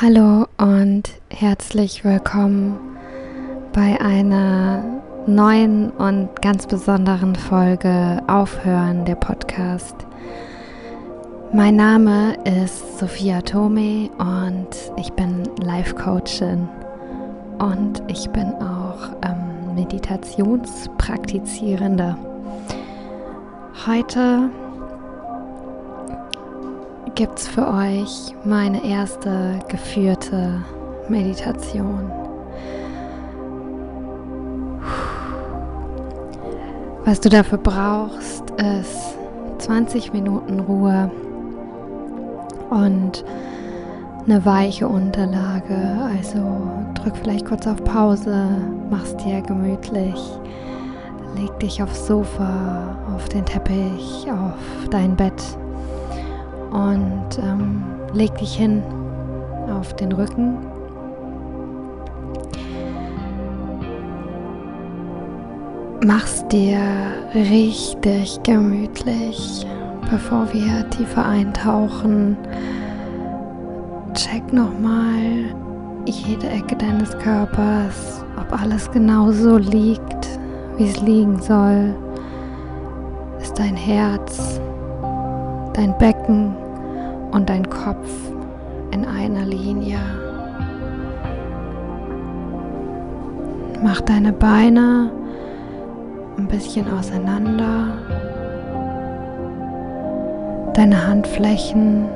Hallo und herzlich willkommen bei einer neuen und ganz besonderen Folge Aufhören der Podcast. Mein Name ist Sophia Tome und ich bin Life Coachin und ich bin auch ähm, Meditationspraktizierende. Heute gibt es für euch meine erste geführte Meditation. Was du dafür brauchst, ist 20 Minuten Ruhe und eine weiche Unterlage. Also drück vielleicht kurz auf Pause, mach's dir gemütlich, leg dich aufs Sofa, auf den Teppich, auf dein Bett und ähm, leg dich hin auf den Rücken. Mach's dir richtig gemütlich, bevor wir tiefer eintauchen. Check nochmal jede Ecke deines Körpers, ob alles genau so liegt, wie es liegen soll. Ist dein Herz, dein Becken und dein Kopf in einer Linie. Mach deine Beine ein bisschen auseinander. Deine Handflächen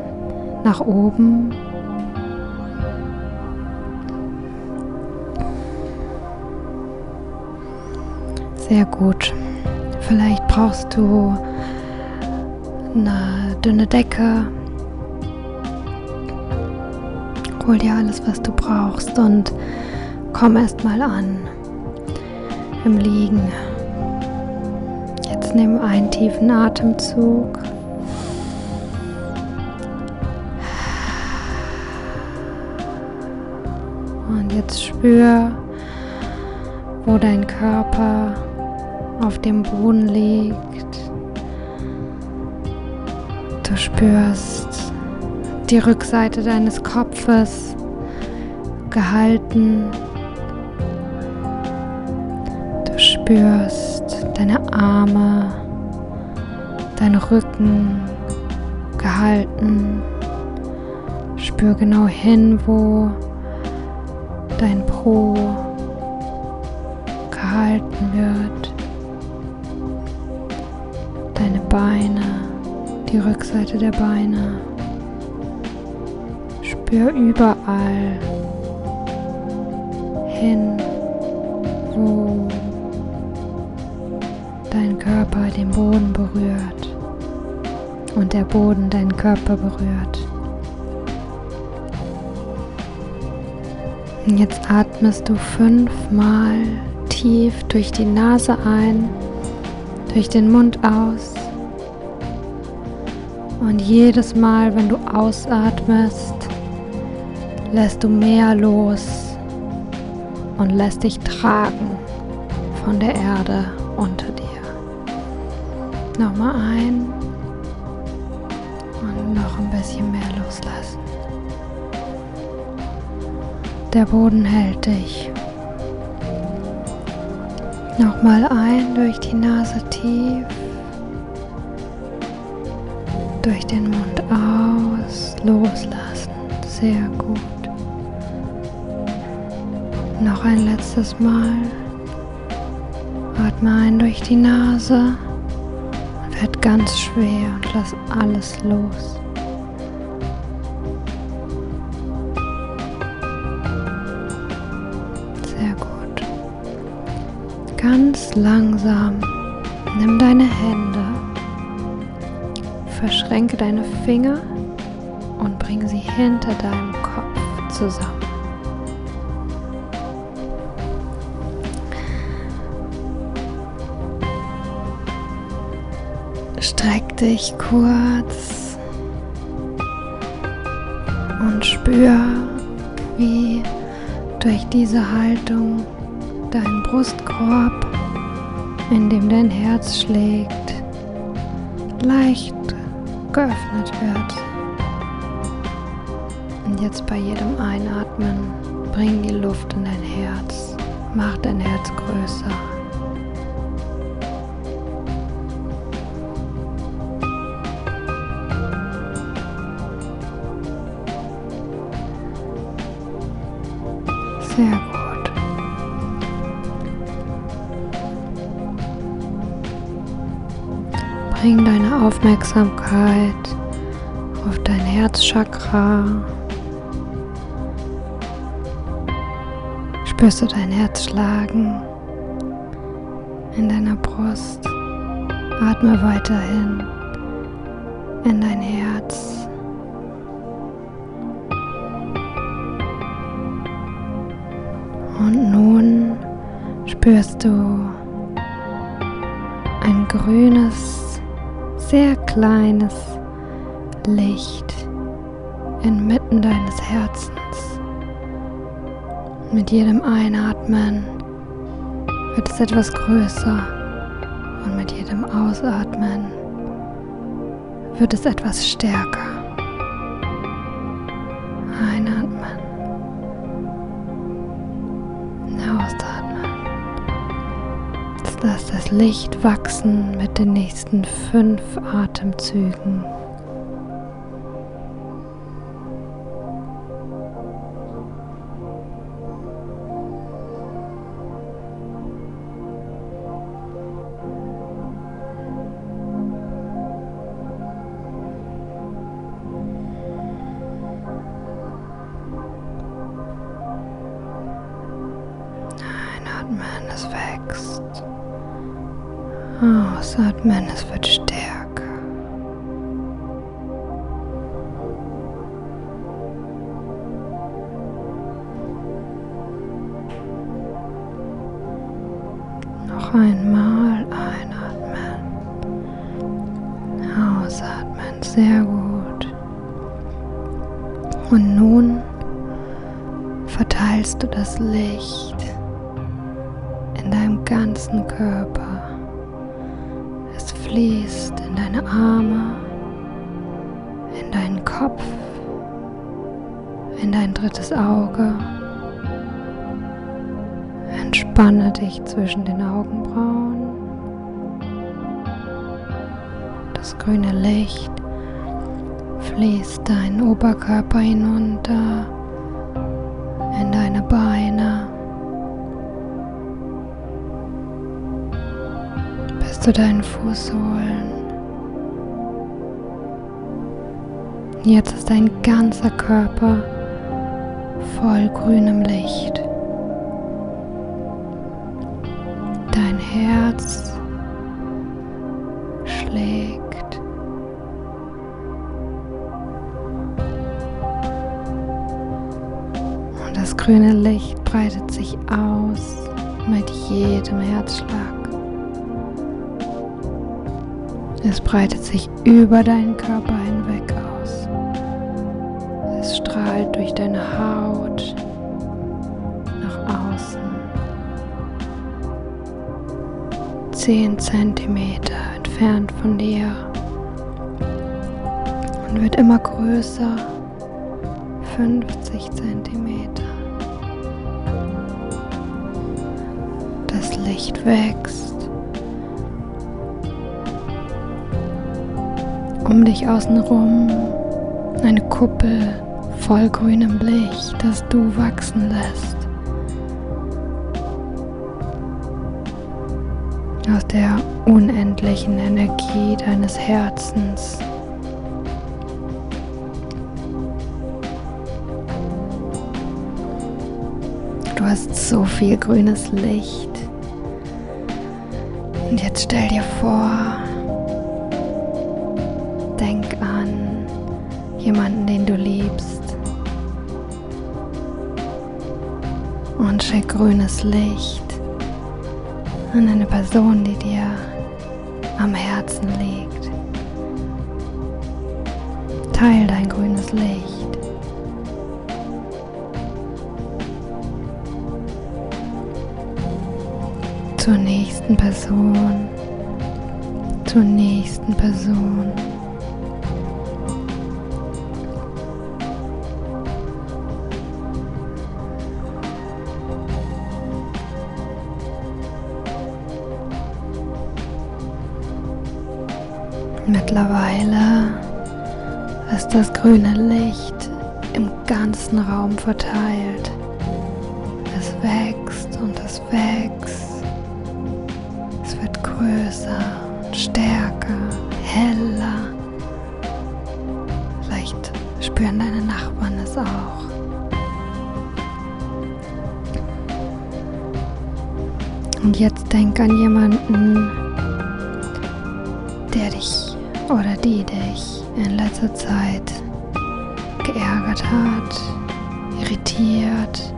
nach oben. Sehr gut. Vielleicht brauchst du eine dünne Decke hol dir alles, was du brauchst und komm erst mal an im Liegen. Jetzt nimm einen tiefen Atemzug. Und jetzt spür, wo dein Körper auf dem Boden liegt. Du spürst die Rückseite deines Kopfes gehalten. Du spürst deine Arme, deinen Rücken gehalten. Spür genau hin, wo dein Po gehalten wird. Deine Beine, die Rückseite der Beine. Spür überall hin, wo dein Körper den Boden berührt und der Boden deinen Körper berührt. Jetzt atmest du fünfmal tief durch die Nase ein, durch den Mund aus. Und jedes Mal, wenn du ausatmest, lässt du mehr los und lässt dich tragen von der Erde unter dir. Nochmal ein und noch ein bisschen mehr loslassen. Der Boden hält dich. Nochmal ein durch die Nase tief, durch den Mund aus, loslassen. Sehr gut. Noch ein letztes Mal. Atme ein durch die Nase und werd ganz schwer und lass alles los. Sehr gut. Ganz langsam nimm deine Hände, verschränke deine Finger und bring sie hinter deinem Kopf zusammen. Dich kurz und spür, wie durch diese Haltung dein Brustkorb, in dem dein Herz schlägt, leicht geöffnet wird. Und jetzt bei jedem Einatmen bring die Luft in dein Herz. Mach dein Herz größer. Sehr gut. Bring deine Aufmerksamkeit auf dein Herzchakra. Spürst du dein Herz schlagen in deiner Brust? Atme weiterhin in dein Herz. Und nun spürst du ein grünes, sehr kleines Licht inmitten deines Herzens. Mit jedem Einatmen wird es etwas größer und mit jedem Ausatmen wird es etwas stärker. Lass das Licht wachsen mit den nächsten fünf Atemzügen. Einatmen, es wächst. Ausatmen, es wird stärker. Noch einmal einatmen. Ausatmen, sehr gut. Und nun verteilst du das Licht in deinem ganzen Körper fließt in deine Arme, in deinen Kopf, in dein drittes Auge. Entspanne dich zwischen den Augenbrauen. Das grüne Licht fließt deinen Oberkörper hinunter in deine Beine. Zu deinen Fußsohlen. Jetzt ist dein ganzer Körper voll grünem Licht. Dein Herz schlägt. Und das grüne Licht breitet sich aus mit jedem Herzschlag. Es breitet sich über deinen Körper hinweg aus. Es strahlt durch deine Haut nach außen. Zehn Zentimeter entfernt von dir und wird immer größer. 50 Zentimeter. Das Licht wächst. Um dich außenrum eine Kuppel voll grünem Licht, das du wachsen lässt. Aus der unendlichen Energie deines Herzens. Du hast so viel grünes Licht. Und jetzt stell dir vor, grünes Licht an eine Person, die dir am Herzen liegt. Teil dein grünes Licht. Zur nächsten Person. Zur nächsten Person. Das grüne Licht im ganzen Raum verteilt. Es wächst und es wächst. Es wird größer und stärker, heller. Vielleicht spüren deine Nachbarn es auch. Und jetzt denk an jemanden, der dich oder die dich in letzter Zeit geärgert hat, irritiert.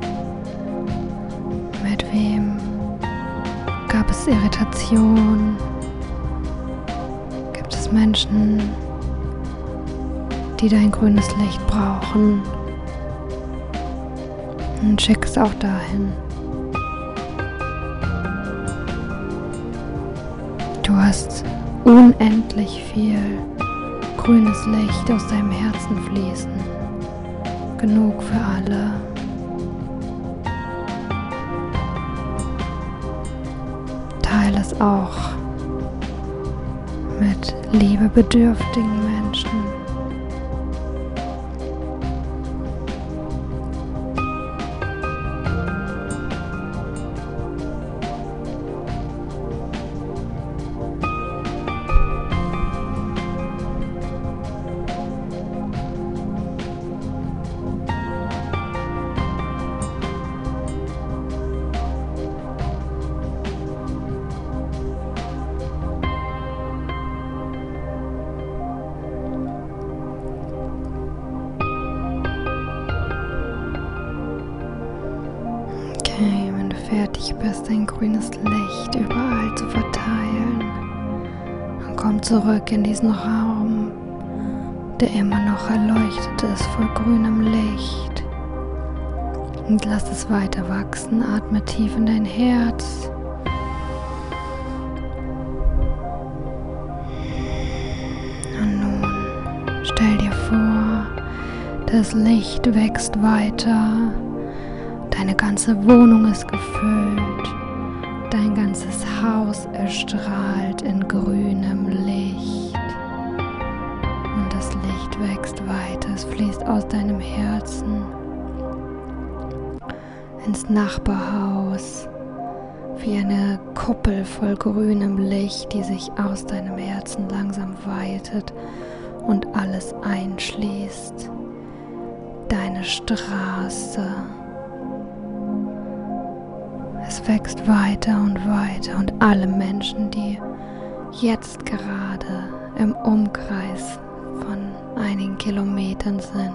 Mit wem gab es Irritation? Gibt es Menschen, die dein grünes Licht brauchen? Und schick es auch dahin. Du hast unendlich viel grünes Licht aus deinem Herzen fließen. Genug für alle. Teile es auch mit liebebedürftigen Menschen. Okay, wenn du fertig bist, dein grünes Licht überall zu verteilen, dann komm zurück in diesen Raum, der immer noch erleuchtet ist voll grünem Licht. Und lass es weiter wachsen, atme tief in dein Herz. Und nun stell dir vor, das Licht wächst weiter ganze Wohnung ist gefüllt. Dein ganzes Haus erstrahlt in grünem Licht. Und das Licht wächst weiter. Es fließt aus deinem Herzen ins Nachbarhaus wie eine Kuppel voll grünem Licht, die sich aus deinem Herzen langsam weitet und alles einschließt. Deine Straße wächst weiter und weiter und alle Menschen, die jetzt gerade im Umkreis von einigen Kilometern sind,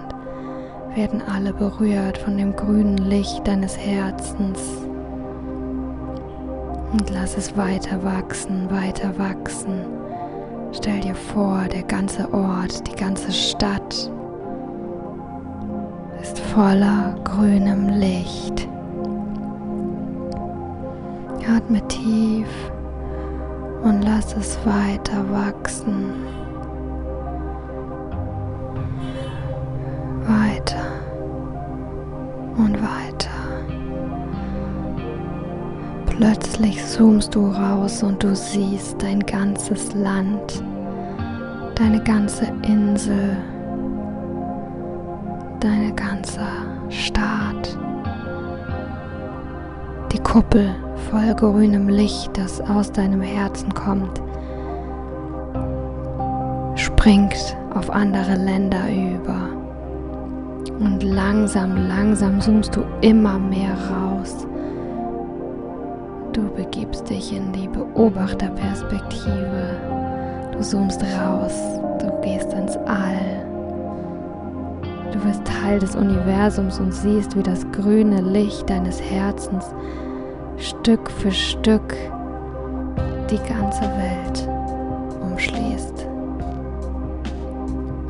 werden alle berührt von dem grünen Licht deines Herzens. Und lass es weiter wachsen, weiter wachsen. Stell dir vor, der ganze Ort, die ganze Stadt ist voller grünem Licht. Atme tief und lass es weiter wachsen. Weiter und weiter. Plötzlich zoomst du raus und du siehst dein ganzes Land, deine ganze Insel, deine ganze Stadt, die Kuppel voll grünem Licht, das aus deinem Herzen kommt, springt auf andere Länder über. Und langsam, langsam zoomst du immer mehr raus. Du begibst dich in die Beobachterperspektive. Du zoomst raus, du gehst ins All. Du wirst Teil des Universums und siehst, wie das grüne Licht deines Herzens Stück für Stück die ganze Welt umschließt.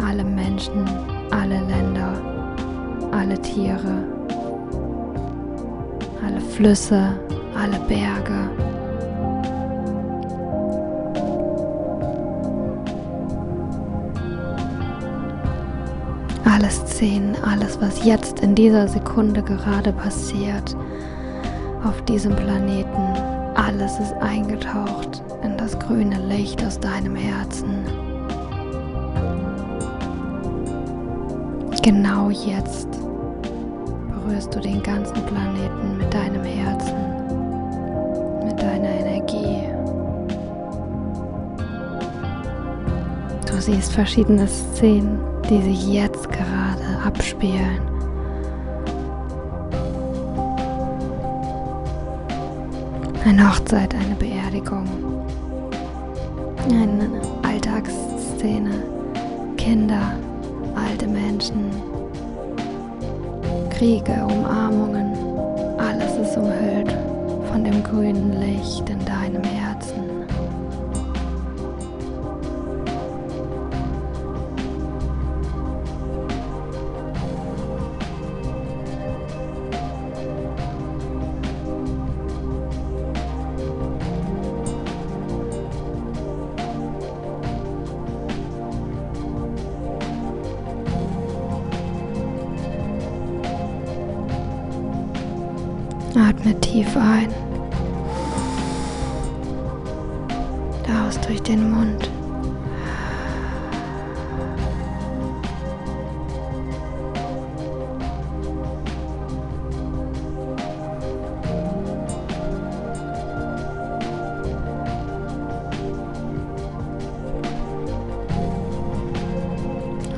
Alle Menschen, alle Länder, alle Tiere, alle Flüsse, alle Berge. Alle Szenen, alles, was jetzt in dieser Sekunde gerade passiert, auf diesem Planeten. Alles ist eingetaucht in das grüne Licht aus deinem Herzen. Genau jetzt berührst du den ganzen Planeten mit deinem Herzen, mit deiner Energie. Du siehst verschiedene Szenen, die sich jetzt gerade abspielen. Eine Hochzeit, eine Beerdigung, eine Alltagsszene, Kinder, alte Menschen, Kriege, Umarmungen, alles ist umhüllt von dem grünen Licht Atme tief ein. Aus durch den Mund.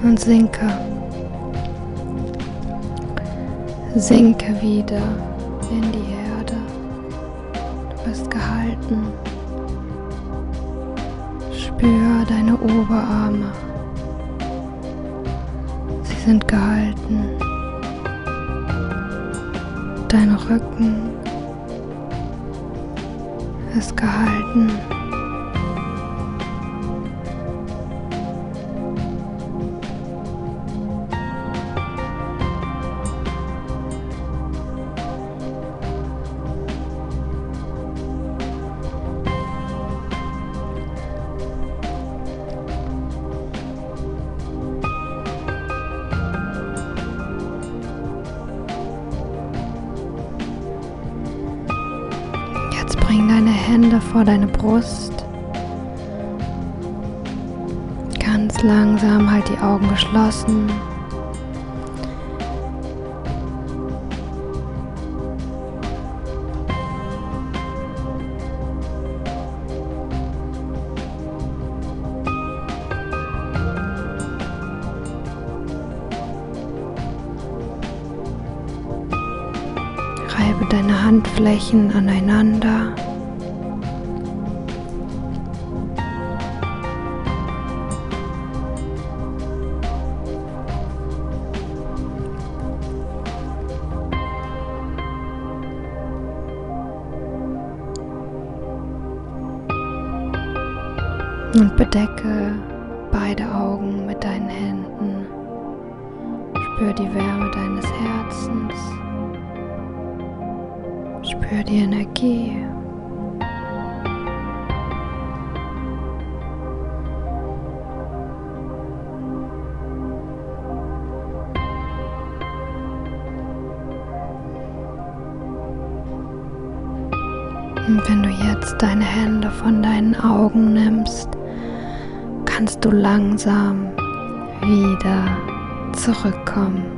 Und sinke. Sinke wieder in die Erde. Du bist gehalten. Spür deine Oberarme. Sie sind gehalten. Dein Rücken ist gehalten. Hände vor deine Brust. Ganz langsam halt die Augen geschlossen. Reibe deine Handflächen aneinander. Und bedecke beide Augen mit deinen Händen. Spür die Wärme deines Herzens. Spür die Energie. Und wenn du jetzt deine Hände von deinen Augen nimmst, kannst du langsam wieder zurückkommen.